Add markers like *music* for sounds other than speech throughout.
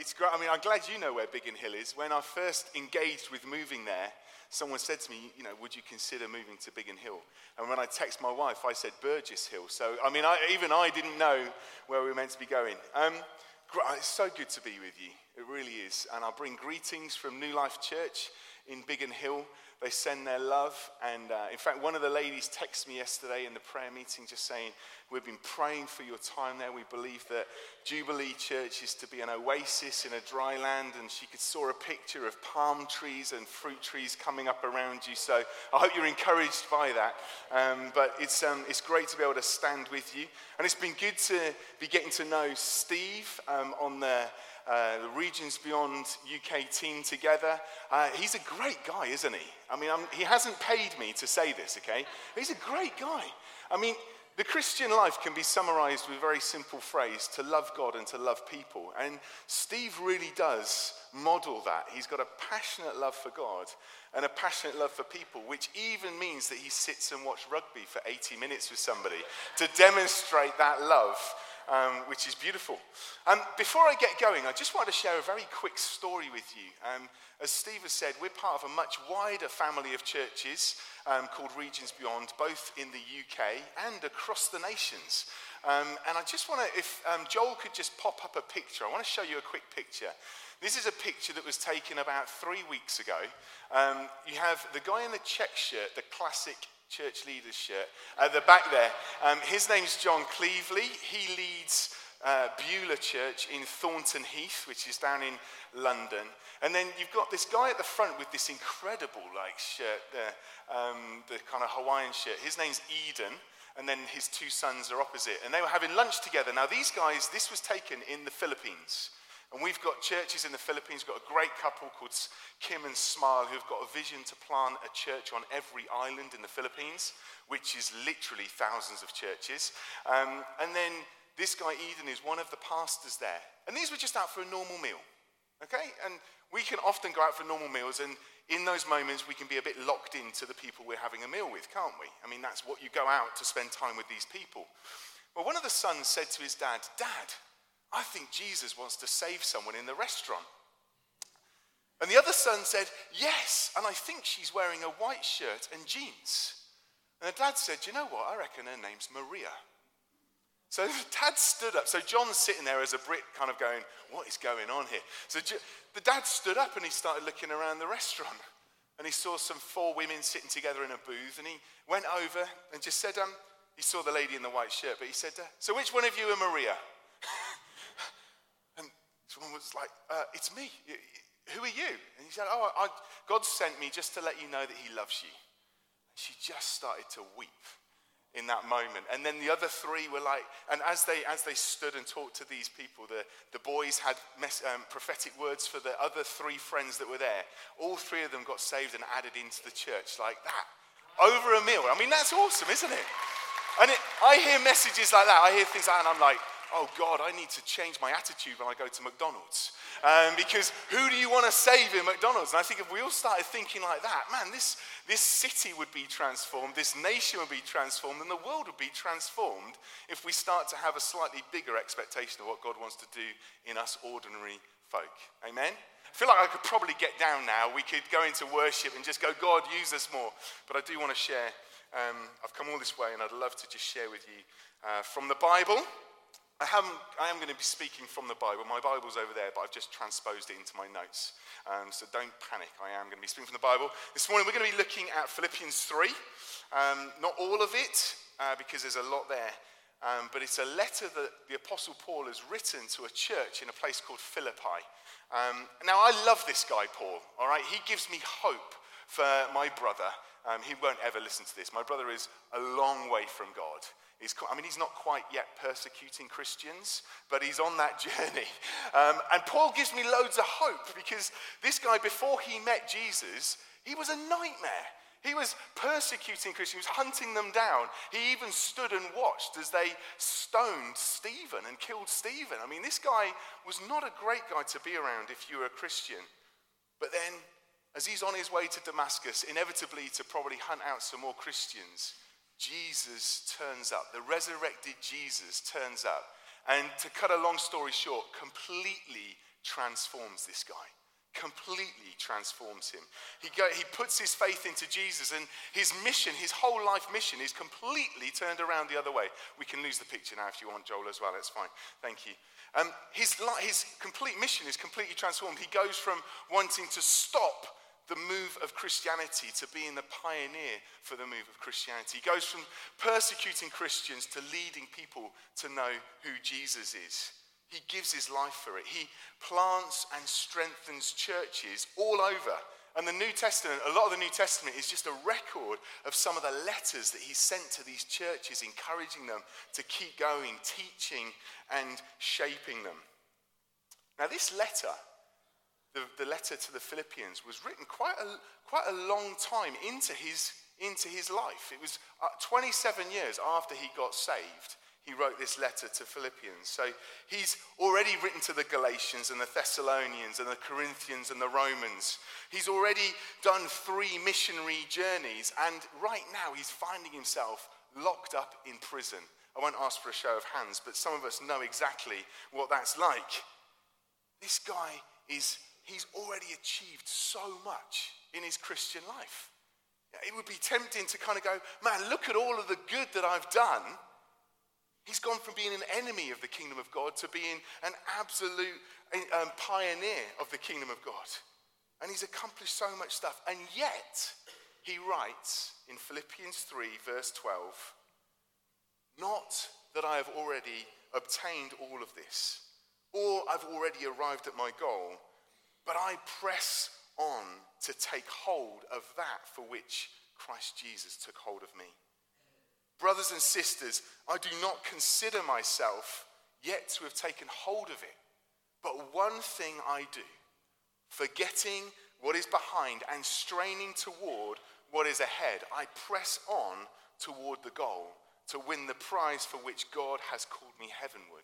it's great. I mean, I'm glad you know where Biggin Hill is. When I first engaged with moving there, someone said to me, you know, would you consider moving to Biggin Hill? And when I text my wife, I said Burgess Hill. So, I mean, I, even I didn't know where we were meant to be going. Um, it's so good to be with you. It really is. And I bring greetings from New Life Church in Biggin Hill. They send their love. And uh, in fact, one of the ladies texted me yesterday in the prayer meeting just saying, We've been praying for your time there. We believe that Jubilee Church is to be an oasis in a dry land. And she could saw a picture of palm trees and fruit trees coming up around you. So I hope you're encouraged by that. Um, but it's, um, it's great to be able to stand with you. And it's been good to be getting to know Steve um, on the uh, the Regions Beyond UK team together. Uh, he's a great guy, isn't he? I mean, I'm, he hasn't paid me to say this, okay? He's a great guy. I mean, the Christian life can be summarized with a very simple phrase to love God and to love people. And Steve really does model that. He's got a passionate love for God and a passionate love for people, which even means that he sits and watches rugby for 80 minutes with somebody to demonstrate that love um, which is beautiful. Um, before I get going, I just want to share a very quick story with you. Um, as Steve has said, we're part of a much wider family of churches um, called Regions Beyond, both in the UK and across the nations. Um, and I just want to, if um, Joel could just pop up a picture, I want to show you a quick picture. This is a picture that was taken about three weeks ago. you have the guy in the check shirt, the classic church leaders shirt at the back there. Um, his name's John Cleveley. He leads uh, Beulah Church in Thornton Heath, which is down in London. And then you've got this guy at the front with this incredible like shirt, um, the kind of Hawaiian shirt. His name's Eden. And then his two sons are opposite. And they were having lunch together. Now, these guys, this was taken in the Philippines. And we've got churches in the Philippines, we've got a great couple called Kim and Smile who've got a vision to plant a church on every island in the Philippines, which is literally thousands of churches. Um, and then this guy, Eden, is one of the pastors there. And these were just out for a normal meal, okay? And we can often go out for normal meals, and in those moments, we can be a bit locked into the people we're having a meal with, can't we? I mean, that's what you go out to spend time with these people. Well, one of the sons said to his dad, Dad, I think Jesus wants to save someone in the restaurant. And the other son said, Yes, and I think she's wearing a white shirt and jeans. And the dad said, You know what? I reckon her name's Maria. So the dad stood up. So John's sitting there as a Brit, kind of going, What is going on here? So the dad stood up and he started looking around the restaurant. And he saw some four women sitting together in a booth. And he went over and just said, um, He saw the lady in the white shirt, but he said, uh, So which one of you are Maria? Someone was like, uh, It's me. Who are you? And he said, Oh, I, God sent me just to let you know that He loves you. She just started to weep in that moment. And then the other three were like, and as they, as they stood and talked to these people, the, the boys had mes- um, prophetic words for the other three friends that were there. All three of them got saved and added into the church like that. Over a meal. I mean, that's awesome, isn't it? And it, I hear messages like that. I hear things like that, and I'm like, oh God, I need to change my attitude when I go to McDonald's. Um, because who do you want to save in McDonald's? And I think if we all started thinking like that, man, this, this city would be transformed, this nation would be transformed, and the world would be transformed if we start to have a slightly bigger expectation of what God wants to do in us ordinary folk. Amen? I feel like I could probably get down now. We could go into worship and just go, God, use us more. But I do want to share. Um, I've come all this way, and I'd love to just share with you uh, from the Bible. I, I, am going to be speaking from the Bible. My Bible's over there, but I've just transposed it into my notes. Um, so don't panic. I am going to be speaking from the Bible. This morning we're going to be looking at Philippians 3. Um, not all of it, uh, because there's a lot there. Um, but it's a letter that the Apostle Paul has written to a church in a place called Philippi. Um, now, I love this guy, Paul, all right? He gives me hope for my brother. Um, he won't ever listen to this. My brother is a long way from God. He's, I mean, he's not quite yet persecuting Christians, but he's on that *laughs* journey. Um, and Paul gives me loads of hope because this guy, before he met Jesus, he was a nightmare. He was persecuting Christians, he was hunting them down. He even stood and watched as they stoned Stephen and killed Stephen. I mean, this guy was not a great guy to be around if you were a Christian. But then, as he's on his way to Damascus, inevitably to probably hunt out some more Christians, Jesus turns up. The resurrected Jesus turns up. And to cut a long story short, completely transforms this guy completely transforms him. He, go, he puts his faith into Jesus, and his mission, his whole life mission, is completely turned around the other way. We can lose the picture now if you want, Joel, as well. It's fine. Thank you. Um, his, his complete mission is completely transformed. He goes from wanting to stop the move of Christianity to being the pioneer for the move of Christianity. He goes from persecuting Christians to leading people to know who Jesus is. He gives his life for it. He plants and strengthens churches all over. And the New Testament, a lot of the New Testament is just a record of some of the letters that he sent to these churches, encouraging them to keep going, teaching and shaping them. Now, this letter, the, the letter to the Philippians, was written quite a, quite a long time into his, into his life. It was uh, 27 years after he got saved he wrote this letter to Philippians. So he's already written to the Galatians and the Thessalonians and the Corinthians and the Romans. He's already done three missionary journeys, and right now he's finding himself locked up in prison. I won't ask for a show of hands, but some of us know exactly what that's like. This guy is, he's already achieved so much in his Christian life. It would be tempting to kind of go, man, look at all of the good that I've done He's gone from being an enemy of the kingdom of God to being an absolute um, pioneer of the kingdom of God. And he's accomplished so much stuff. And yet, he writes in Philippians 3, verse 12, Not that I have already obtained all of this, or I've already arrived at my goal, but I press on to take hold of that for which Christ Jesus took hold of me. Brothers and sisters, I do not consider myself yet to have taken hold of it. But one thing I do, forgetting what is behind and straining toward what is ahead, I press on toward the goal to win the prize for which God has called me heavenward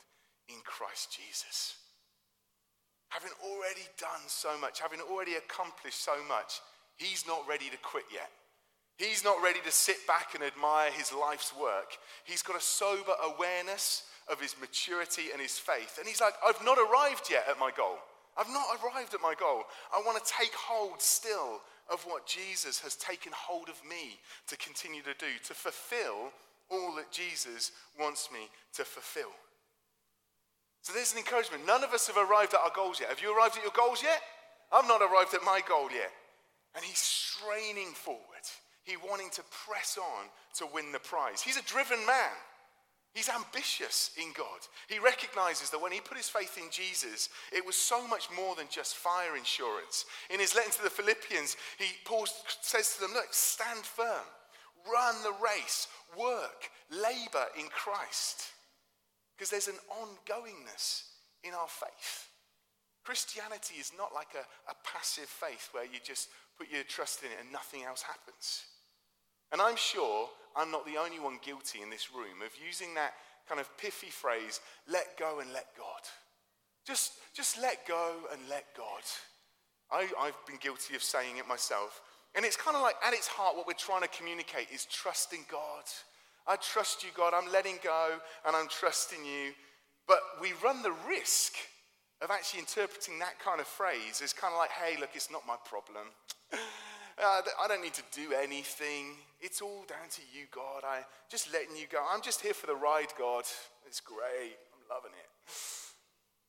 in Christ Jesus. Having already done so much, having already accomplished so much, he's not ready to quit yet. He's not ready to sit back and admire his life's work. He's got a sober awareness of his maturity and his faith. And he's like, I've not arrived yet at my goal. I've not arrived at my goal. I want to take hold still of what Jesus has taken hold of me to continue to do, to fulfill all that Jesus wants me to fulfill. So there's an encouragement. None of us have arrived at our goals yet. Have you arrived at your goals yet? I've not arrived at my goal yet. And he's straining forward. He wanting to press on to win the prize. He's a driven man. He's ambitious in God. He recognizes that when he put his faith in Jesus, it was so much more than just fire insurance. In his letter to the Philippians, he Paul says to them, Look, stand firm, run the race, work, labor in Christ. Because there's an ongoingness in our faith. Christianity is not like a, a passive faith where you just put your trust in it and nothing else happens. And I'm sure I'm not the only one guilty in this room of using that kind of piffy phrase, let go and let God. Just, just let go and let God. I, I've been guilty of saying it myself. And it's kind of like at its heart, what we're trying to communicate is trusting God. I trust you, God. I'm letting go and I'm trusting you. But we run the risk of actually interpreting that kind of phrase as kind of like, hey, look, it's not my problem. *laughs* Uh, I don't need to do anything. It's all down to you, God. I just letting you go. I'm just here for the ride, God. It's great. I'm loving it.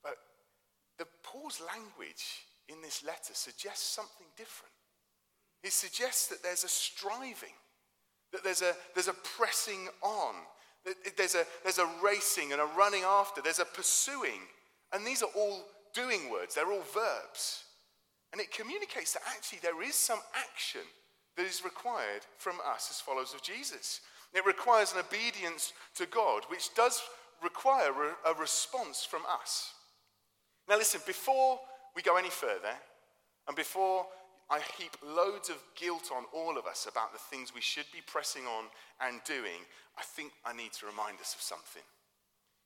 But the Paul's language in this letter suggests something different. It suggests that there's a striving, that there's a, there's a pressing on, that there's a, there's a racing and a running after, there's a pursuing. And these are all doing words, they're all verbs. And it communicates that actually there is some action that is required from us as followers of Jesus. It requires an obedience to God, which does require a response from us. Now, listen, before we go any further, and before I heap loads of guilt on all of us about the things we should be pressing on and doing, I think I need to remind us of something.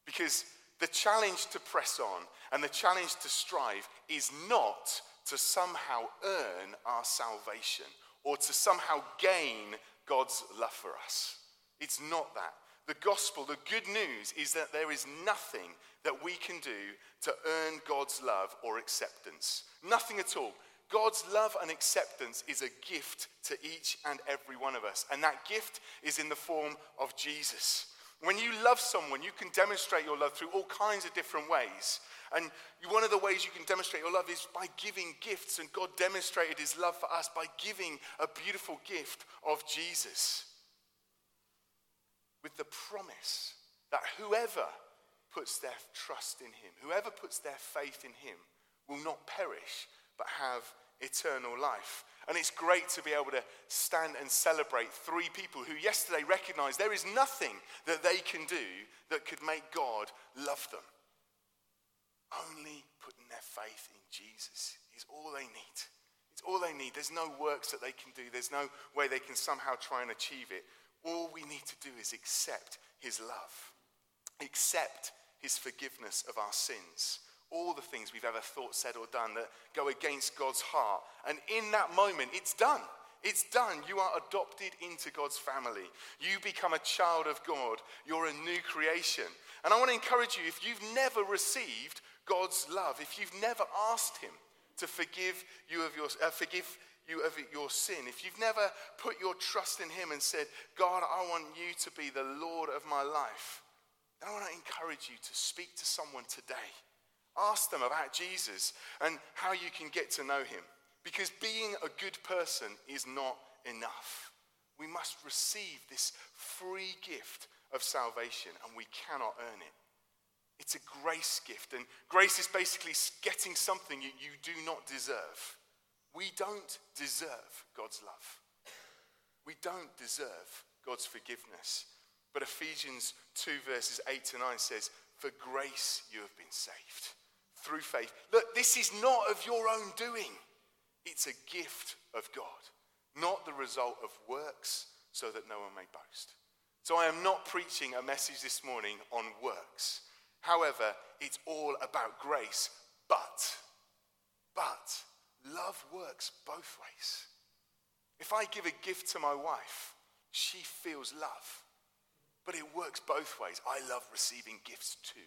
Because the challenge to press on and the challenge to strive is not to somehow earn our salvation or to somehow gain God's love for us. It's not that. The gospel, the good news is that there is nothing that we can do to earn God's love or acceptance. Nothing at all. God's love and acceptance is a gift to each and every one of us. And that gift is in the form of Jesus. When you love someone, you can demonstrate your love through all kinds of different ways. And one of the ways you can demonstrate your love is by giving gifts. And God demonstrated his love for us by giving a beautiful gift of Jesus. With the promise that whoever puts their trust in him, whoever puts their faith in him, will not perish but have eternal life. And it's great to be able to stand and celebrate three people who yesterday recognized there is nothing that they can do that could make God love them. Only putting their faith in Jesus is all they need. It's all they need. There's no works that they can do, there's no way they can somehow try and achieve it. All we need to do is accept his love, accept his forgiveness of our sins all the things we've ever thought, said, or done that go against God's heart. And in that moment, it's done. It's done. You are adopted into God's family. You become a child of God. You're a new creation. And I want to encourage you if you've never received God's love, if you've never asked Him to forgive you of your, uh, forgive you of your sin, if you've never put your trust in Him and said, God, I want you to be the Lord of my life, I want to encourage you to speak to someone today Ask them about Jesus and how you can get to know him. Because being a good person is not enough. We must receive this free gift of salvation and we cannot earn it. It's a grace gift, and grace is basically getting something you, you do not deserve. We don't deserve God's love. We don't deserve God's forgiveness. But Ephesians 2, verses 8 to 9 says, For grace you have been saved through faith. Look, this is not of your own doing, it's a gift of God, not the result of works, so that no one may boast. So I am not preaching a message this morning on works. However, it's all about grace. But, but, love works both ways. If I give a gift to my wife, she feels love. But it works both ways. I love receiving gifts too.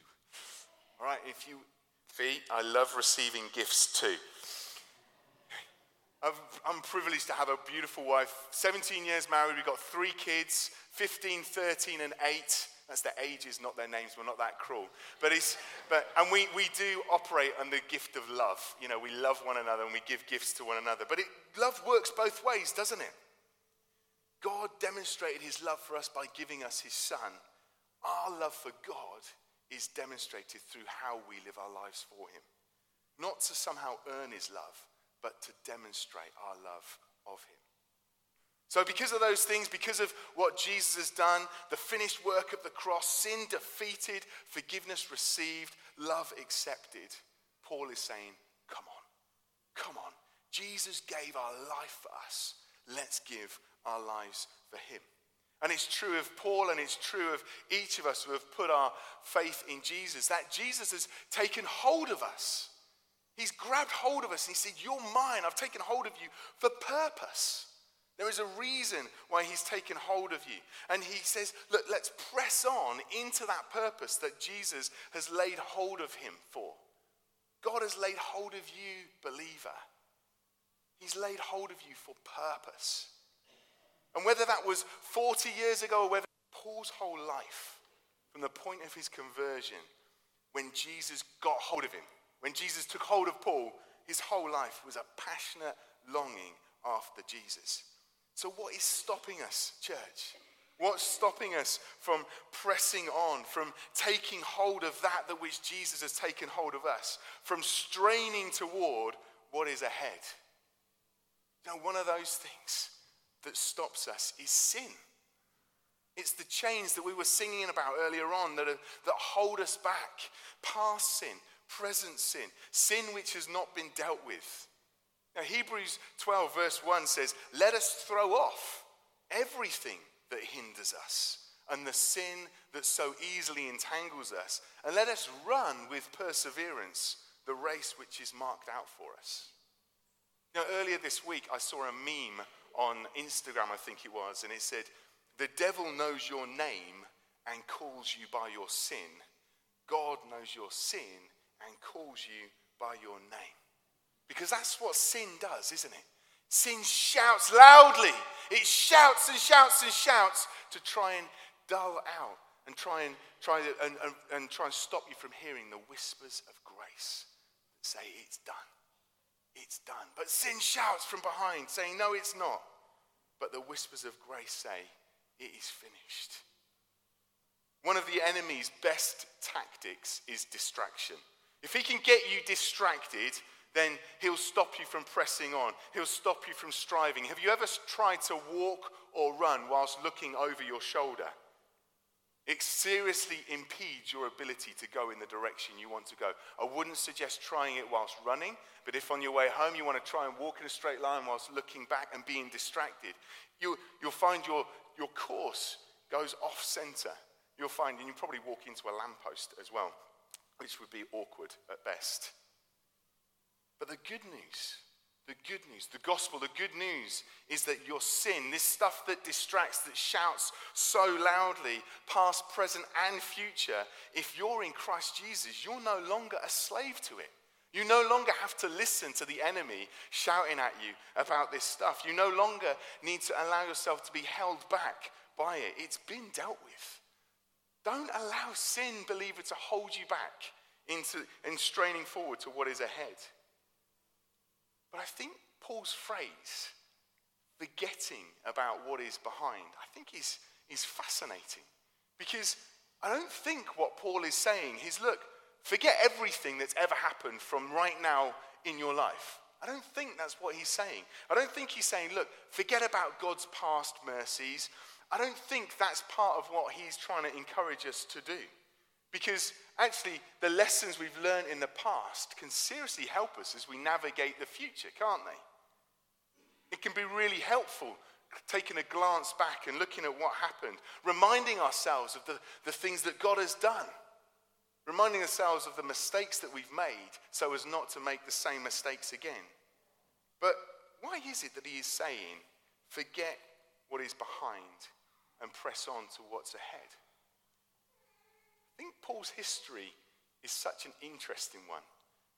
All right, if you Fee, I love receiving gifts too. I'm privileged to have a beautiful wife. 17 years married, we've got three kids 15, 13, and 8. That's their ages, not their names. We're not that cruel. But it's, but, and we, we do operate on the gift of love. You know, we love one another and we give gifts to one another. But it, love works both ways, doesn't it? God demonstrated his love for us by giving us his son. Our love for God is demonstrated through how we live our lives for Him. Not to somehow earn His love, but to demonstrate our love of Him. So, because of those things, because of what Jesus has done, the finished work of the cross, sin defeated, forgiveness received, love accepted, Paul is saying, Come on, come on. Jesus gave our life for us. Let's give our lives for Him. And it's true of Paul and it's true of each of us who have put our faith in Jesus that Jesus has taken hold of us. He's grabbed hold of us and he said, You're mine. I've taken hold of you for purpose. There is a reason why he's taken hold of you. And he says, Look, let's press on into that purpose that Jesus has laid hold of him for. God has laid hold of you, believer. He's laid hold of you for purpose. And whether that was 40 years ago or whether Paul's whole life, from the point of his conversion, when Jesus got hold of him, when Jesus took hold of Paul, his whole life was a passionate longing after Jesus. So, what is stopping us, church? What's stopping us from pressing on, from taking hold of that that which Jesus has taken hold of us, from straining toward what is ahead? Now, one of those things that stops us is sin. It's the chains that we were singing about earlier on that, are, that hold us back. Past sin, present sin, sin which has not been dealt with. Now, Hebrews 12, verse 1 says, Let us throw off everything that hinders us and the sin that so easily entangles us, and let us run with perseverance the race which is marked out for us. Now, earlier this week, I saw a meme on Instagram, I think it was, and it said, The devil knows your name and calls you by your sin. God knows your sin and calls you by your name. Because that's what sin does, isn't it? Sin shouts loudly. It shouts and shouts and shouts to try and dull out and try and try and, and, and try and stop you from hearing the whispers of grace that say it's done. It's done. But sin shouts from behind, saying, No, it's not. But the whispers of grace say, It is finished. One of the enemy's best tactics is distraction. If he can get you distracted, then he'll stop you from pressing on. He'll stop you from striving. Have you ever tried to walk or run whilst looking over your shoulder? It seriously impedes your ability to go in the direction you want to go. I wouldn't suggest trying it whilst running, but if on your way home you want to try and walk in a straight line whilst looking back and being distracted, you, will find your, your course goes off center. You'll find, and you probably walk into a lamppost as well, which would be awkward at best. But the good news the good news, the gospel, the good news is that your sin, this stuff that distracts, that shouts so loudly, past, present, and future, if you're in Christ Jesus, you're no longer a slave to it. You no longer have to listen to the enemy shouting at you about this stuff. You no longer need to allow yourself to be held back by it. It's been dealt with. Don't allow sin, believer, to hold you back into and straining forward to what is ahead. But I think Paul's phrase, forgetting about what is behind, I think is, is fascinating. Because I don't think what Paul is saying is look, forget everything that's ever happened from right now in your life. I don't think that's what he's saying. I don't think he's saying, look, forget about God's past mercies. I don't think that's part of what he's trying to encourage us to do. Because actually, the lessons we've learned in the past can seriously help us as we navigate the future, can't they? It can be really helpful taking a glance back and looking at what happened, reminding ourselves of the, the things that God has done, reminding ourselves of the mistakes that we've made so as not to make the same mistakes again. But why is it that he is saying, forget what is behind and press on to what's ahead? I think Paul's history is such an interesting one.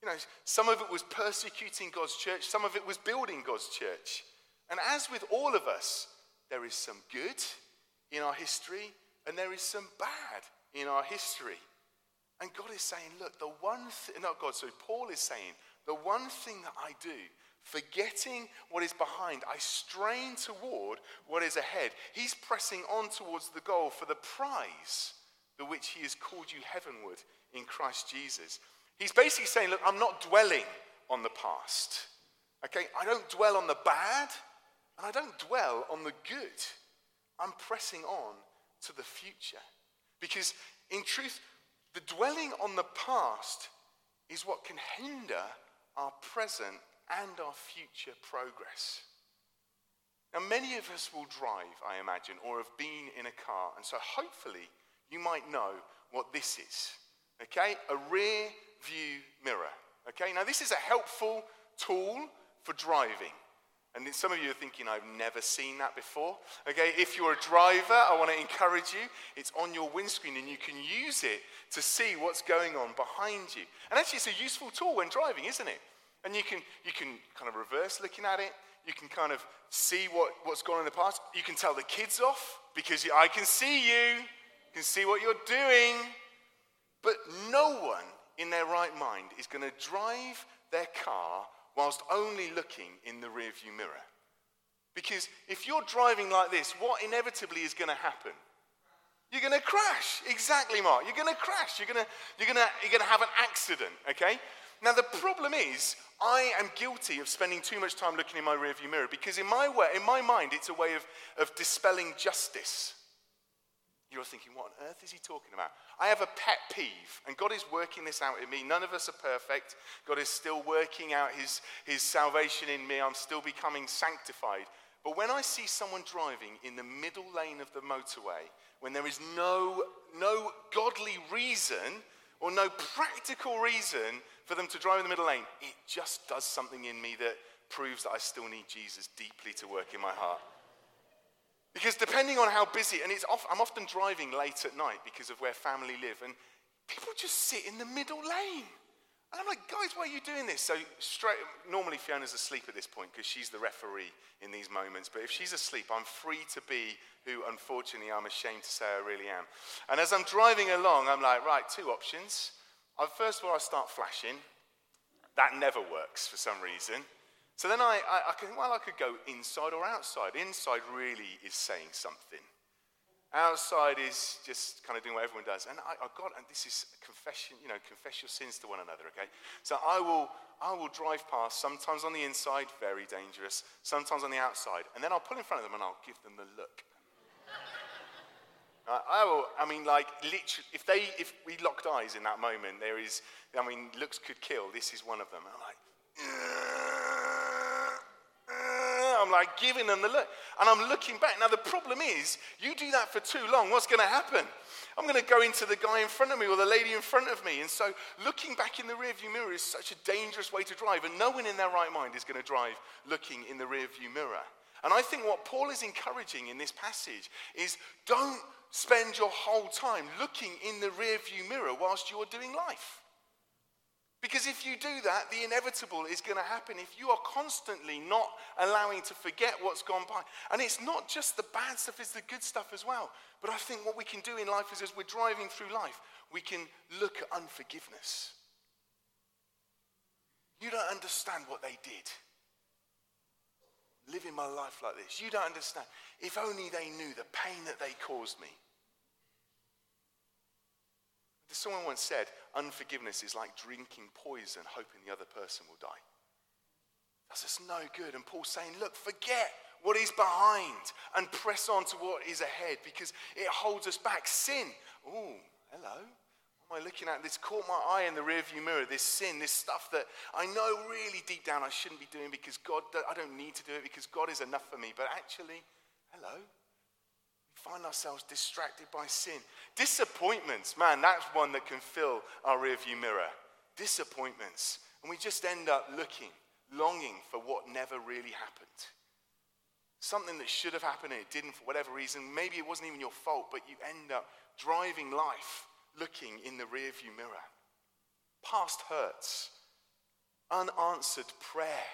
You know, some of it was persecuting God's church, some of it was building God's church. And as with all of us, there is some good in our history and there is some bad in our history. And God is saying, look, the one thing, not God, so Paul is saying, the one thing that I do, forgetting what is behind, I strain toward what is ahead. He's pressing on towards the goal for the prize the which he has called you heavenward in Christ Jesus. He's basically saying, Look, I'm not dwelling on the past. Okay? I don't dwell on the bad, and I don't dwell on the good. I'm pressing on to the future. Because in truth, the dwelling on the past is what can hinder our present and our future progress. Now, many of us will drive, I imagine, or have been in a car, and so hopefully you might know what this is. Okay? A rear view mirror. Okay? Now, this is a helpful tool for driving. And some of you are thinking, I've never seen that before. Okay, if you're a driver, I want to encourage you. It's on your windscreen and you can use it to see what's going on behind you. And actually, it's a useful tool when driving, isn't it? And you can, you can kind of reverse looking at it. You can kind of see what, what's gone in the past. You can tell the kids off because I can see you can see what you're doing. But no one in their right mind is going to drive their car whilst only looking in the rearview mirror. Because if you're driving like this, what inevitably is going to happen? You're going to crash. Exactly, Mark. You're going to crash. You're going to, you're going to, you're going to have an accident, okay? Now, the problem is, I am guilty of spending too much time looking in my rearview mirror because, in my, way, in my mind, it's a way of, of dispelling justice. You're thinking, what on earth is he talking about? I have a pet peeve, and God is working this out in me. None of us are perfect. God is still working out his, his salvation in me. I'm still becoming sanctified. But when I see someone driving in the middle lane of the motorway, when there is no, no godly reason or no practical reason for them to drive in the middle lane, it just does something in me that proves that I still need Jesus deeply to work in my heart. Because depending on how busy, and it's off, I'm often driving late at night because of where family live, and people just sit in the middle lane. And I'm like, guys, why are you doing this? So straight, normally Fiona's asleep at this point because she's the referee in these moments. But if she's asleep, I'm free to be who, unfortunately, I'm ashamed to say I really am. And as I'm driving along, I'm like, right, two options. Uh, first of all, I start flashing. That never works for some reason. So then I, I, I well, I could go inside or outside. Inside really is saying something. Outside is just kind of doing what everyone does. And I, I got, and this is confession, you know, confess your sins to one another, okay? So I will, I will drive past, sometimes on the inside, very dangerous, sometimes on the outside. And then I'll pull in front of them and I'll give them the look. *laughs* I will, I mean, like, literally, if they, if we locked eyes in that moment, there is, I mean, looks could kill. This is one of them. And I'm like, I'm like giving them the look. And I'm looking back. Now, the problem is, you do that for too long, what's going to happen? I'm going to go into the guy in front of me or the lady in front of me. And so, looking back in the rearview mirror is such a dangerous way to drive. And no one in their right mind is going to drive looking in the rearview mirror. And I think what Paul is encouraging in this passage is don't spend your whole time looking in the rearview mirror whilst you're doing life. Because if you do that, the inevitable is going to happen if you are constantly not allowing to forget what's gone by. And it's not just the bad stuff, it's the good stuff as well. But I think what we can do in life is as we're driving through life, we can look at unforgiveness. You don't understand what they did. Living my life like this. You don't understand. If only they knew the pain that they caused me. Someone once said, unforgiveness is like drinking poison, hoping the other person will die. That's just no good. And Paul's saying, look, forget what is behind and press on to what is ahead because it holds us back. Sin. Oh, hello. What am I looking at? This caught my eye in the rearview mirror. This sin, this stuff that I know really deep down I shouldn't be doing because God, I don't need to do it because God is enough for me. But actually, hello find ourselves distracted by sin. Disappointments, man, that's one that can fill our rearview mirror. Disappointments. And we just end up looking, longing for what never really happened. Something that should have happened and it didn't for whatever reason. Maybe it wasn't even your fault, but you end up driving life looking in the rearview mirror. Past hurts, unanswered prayer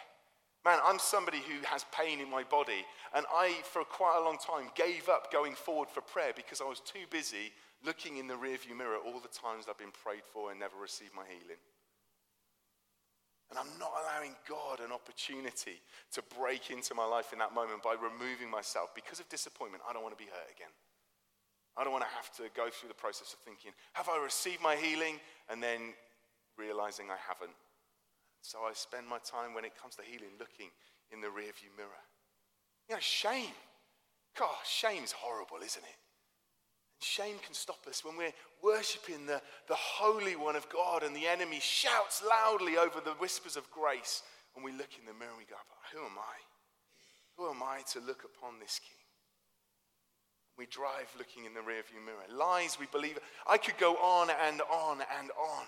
Man, I'm somebody who has pain in my body, and I, for quite a long time, gave up going forward for prayer because I was too busy looking in the rearview mirror all the times I've been prayed for and never received my healing. And I'm not allowing God an opportunity to break into my life in that moment by removing myself. Because of disappointment, I don't want to be hurt again. I don't want to have to go through the process of thinking, have I received my healing? And then realizing I haven't. So I spend my time when it comes to healing looking in the rearview mirror. You know, shame. God, shame's horrible, isn't it? And shame can stop us when we're worshipping the, the Holy One of God and the enemy shouts loudly over the whispers of grace. And we look in the mirror and we go, Who am I? Who am I to look upon this King? We drive looking in the rearview mirror. Lies we believe. I could go on and on and on.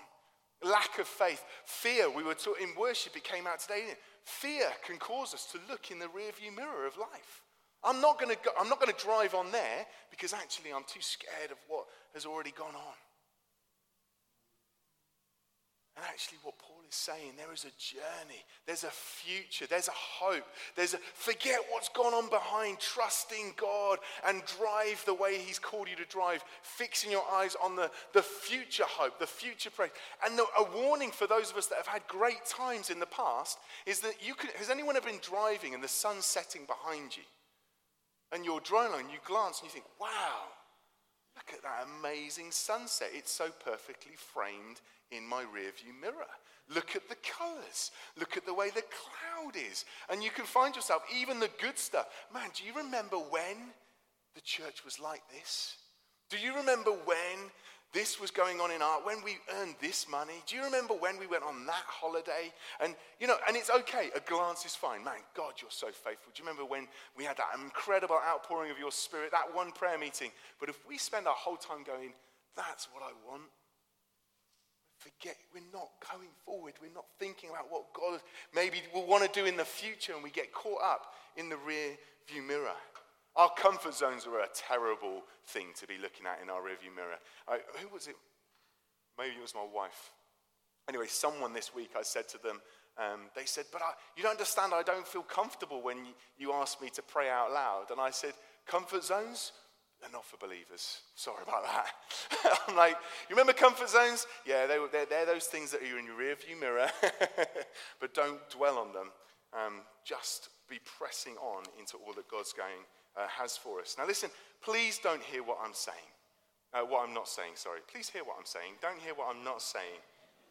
Lack of faith, fear. We were taught in worship, it came out today. Fear can cause us to look in the rearview mirror of life. I'm not going to drive on there because actually I'm too scared of what has already gone on. And actually, what Paul is saying, there is a journey, there's a future, there's a hope, there's a forget what's gone on behind, trusting God and drive the way He's called you to drive, fixing your eyes on the, the future hope, the future praise. And the, a warning for those of us that have had great times in the past is that you can, has anyone ever been driving and the sun's setting behind you? And you're driving and you glance and you think, wow, look at that amazing sunset. It's so perfectly framed in my rearview mirror. Look at the colors. Look at the way the cloud is. And you can find yourself, even the good stuff. Man, do you remember when the church was like this? Do you remember when this was going on in art, when we earned this money? Do you remember when we went on that holiday? And, you know, and it's okay, a glance is fine. Man, God, you're so faithful. Do you remember when we had that incredible outpouring of your spirit, that one prayer meeting? But if we spend our whole time going, that's what I want, forget, we're not going forward. We're not thinking about what God maybe will want to do in the future, and we get caught up in the rear view mirror. Our comfort zones are a terrible thing to be looking at in our rearview mirror. I, who was it? Maybe it was my wife. Anyway, someone this week I said to them, um, they said, But I, you don't understand, I don't feel comfortable when you, you ask me to pray out loud. And I said, Comfort zones? They're not for believers. Sorry about that. *laughs* I'm like, you remember comfort zones? Yeah, they, they're, they're those things that are in your rearview mirror, *laughs* but don't dwell on them. Um, just be pressing on into all that God's going uh, has for us. Now, listen, please don't hear what I'm saying. Uh, what I'm not saying, sorry. Please hear what I'm saying. Don't hear what I'm not saying.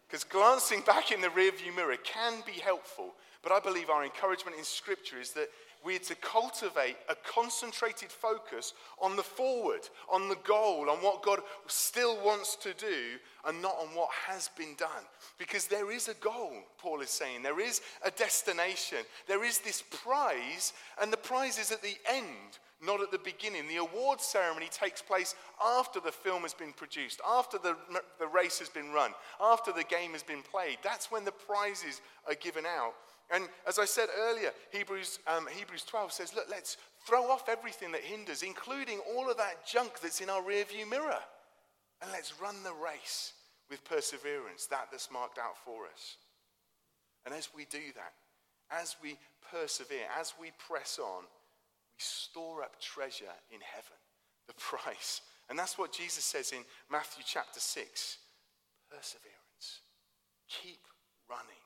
Because glancing back in the rearview mirror can be helpful, but I believe our encouragement in Scripture is that we're to cultivate a concentrated focus on the forward, on the goal, on what God still wants to do, and not on what has been done. Because there is a goal, Paul is saying. There is a destination. There is this prize, and the prize is at the end, not at the beginning. The award ceremony takes place after the film has been produced, after the, the race has been run, after the game has been played. That's when the prizes are given out. And as I said earlier, Hebrews, um, Hebrews 12 says, look, let's throw off everything that hinders, including all of that junk that's in our rearview mirror. And let's run the race with perseverance, that that's marked out for us. And as we do that, as we persevere, as we press on, we store up treasure in heaven, the *laughs* price. And that's what Jesus says in Matthew chapter 6 perseverance. Keep running.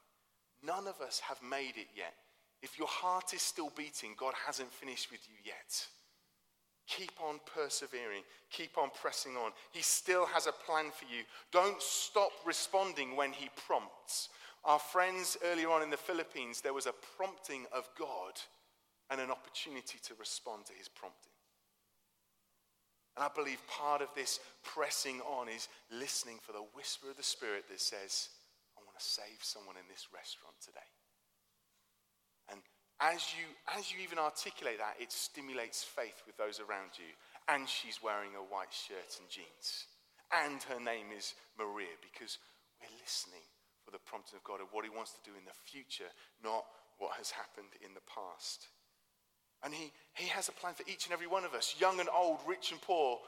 None of us have made it yet. If your heart is still beating, God hasn't finished with you yet. Keep on persevering. Keep on pressing on. He still has a plan for you. Don't stop responding when He prompts. Our friends earlier on in the Philippines, there was a prompting of God and an opportunity to respond to His prompting. And I believe part of this pressing on is listening for the whisper of the Spirit that says, I want to save someone in this restaurant today. And as you, as you even articulate that, it stimulates faith with those around you. And she's wearing a white shirt and jeans. And her name is Maria because we're listening for the prompting of God of what He wants to do in the future, not what has happened in the past. And he, he has a plan for each and every one of us, young and old, rich and poor.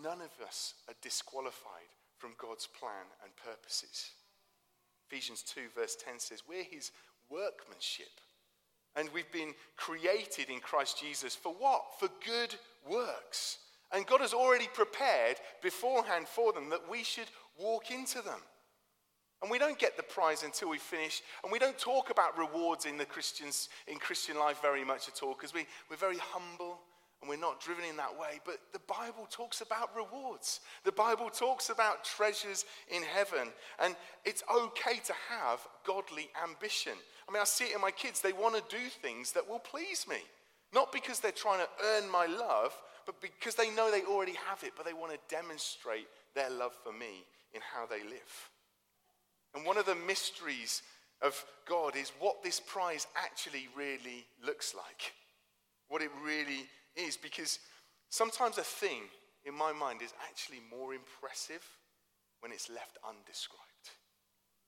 None of us are disqualified from God's plan and purposes. Ephesians 2, verse 10 says, We're his workmanship. And we've been created in Christ Jesus for what? For good works. And God has already prepared beforehand for them that we should walk into them. And we don't get the prize until we finish. And we don't talk about rewards in the Christians in Christian life very much at all because we, we're very humble and we're not driven in that way. But the Bible talks about rewards. The Bible talks about treasures in heaven. And it's okay to have godly ambition. I mean, I see it in my kids. They want to do things that will please me. Not because they're trying to earn my love, but because they know they already have it, but they want to demonstrate their love for me in how they live. And one of the mysteries of God is what this prize actually really looks like. What it really is because sometimes a thing in my mind is actually more impressive when it's left undescribed.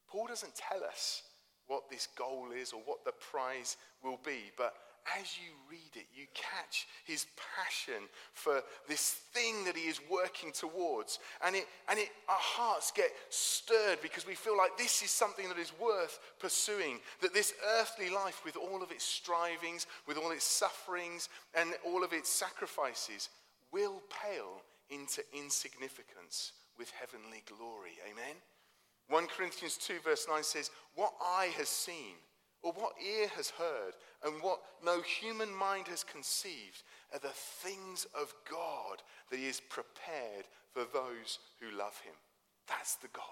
Paul doesn't tell us what this goal is or what the prize will be, but as you read it, you catch his passion for this thing that he is working towards. And, it, and it, our hearts get stirred because we feel like this is something that is worth pursuing. That this earthly life, with all of its strivings, with all its sufferings, and all of its sacrifices, will pale into insignificance with heavenly glory. Amen? 1 Corinthians 2, verse 9 says, What eye has seen or what ear has heard, and what no human mind has conceived, are the things of God that He has prepared for those who love Him. That's the goal.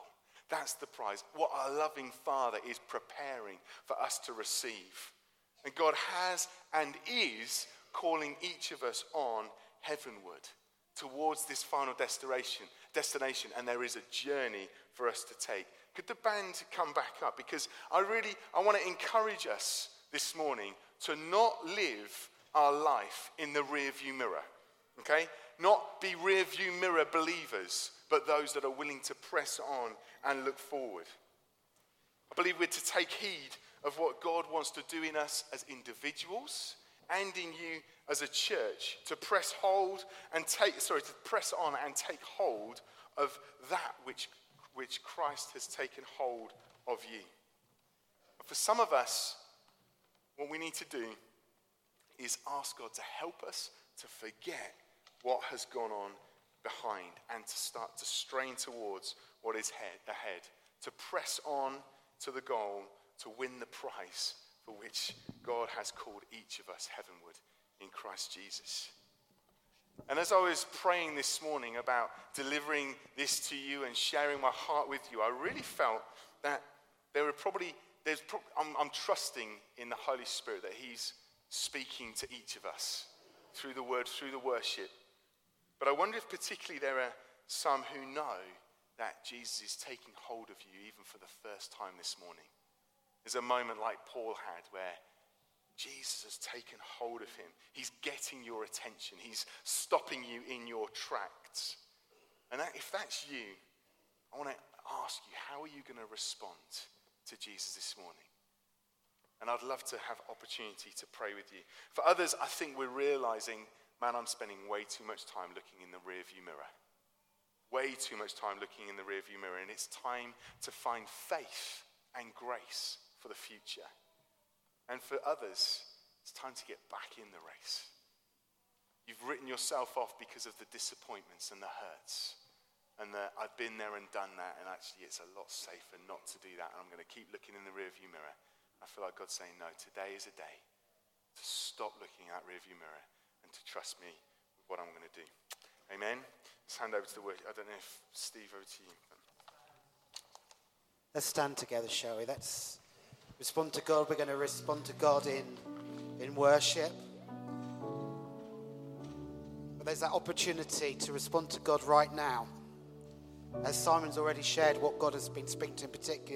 That's the prize. What our loving Father is preparing for us to receive. And God has and is calling each of us on heavenward towards this final destination, destination, and there is a journey for us to take. Could the band come back up? Because I really, I want to encourage us this morning to not live our life in the rearview mirror. Okay? Not be rearview mirror believers, but those that are willing to press on and look forward. I believe we're to take heed of what God wants to do in us as individuals and in you as a church to press hold and take, sorry, to press on and take hold of that which, which Christ has taken hold of you. For some of us, what we need to do is ask God to help us to forget what has gone on behind and to start to strain towards what is head, ahead, to press on to the goal to win the prize for which God has called each of us heavenward in Christ Jesus. And as I was praying this morning about delivering this to you and sharing my heart with you, I really felt that there are probably, there's pro- I'm, I'm trusting in the Holy Spirit that He's speaking to each of us through the word, through the worship. But I wonder if particularly there are some who know that Jesus is taking hold of you even for the first time this morning. There's a moment like Paul had where Jesus has taken hold of him. He's getting your attention, he's stopping you in your tracks. And that, if that's you, I want to ask you, how are you going to respond to Jesus this morning? And I'd love to have opportunity to pray with you. For others, I think we're realizing, man, I'm spending way too much time looking in the rearview mirror. Way too much time looking in the rearview mirror. And it's time to find faith and grace for the future. And for others, it's time to get back in the race. You've written yourself off because of the disappointments and the hurts. And the, I've been there and done that, and actually, it's a lot safer not to do that. And I'm going to keep looking in the rearview mirror. I feel like God's saying, No, today is a day to stop looking at rearview mirror and to trust me with what I'm going to do. Amen. Let's hand over to the work. I don't know if Steve, over to you. Let's stand together, shall we? Respond to God. We're going to respond to God in, in worship. But there's that opportunity to respond to God right now. As Simon's already shared what God has been speaking to in particular.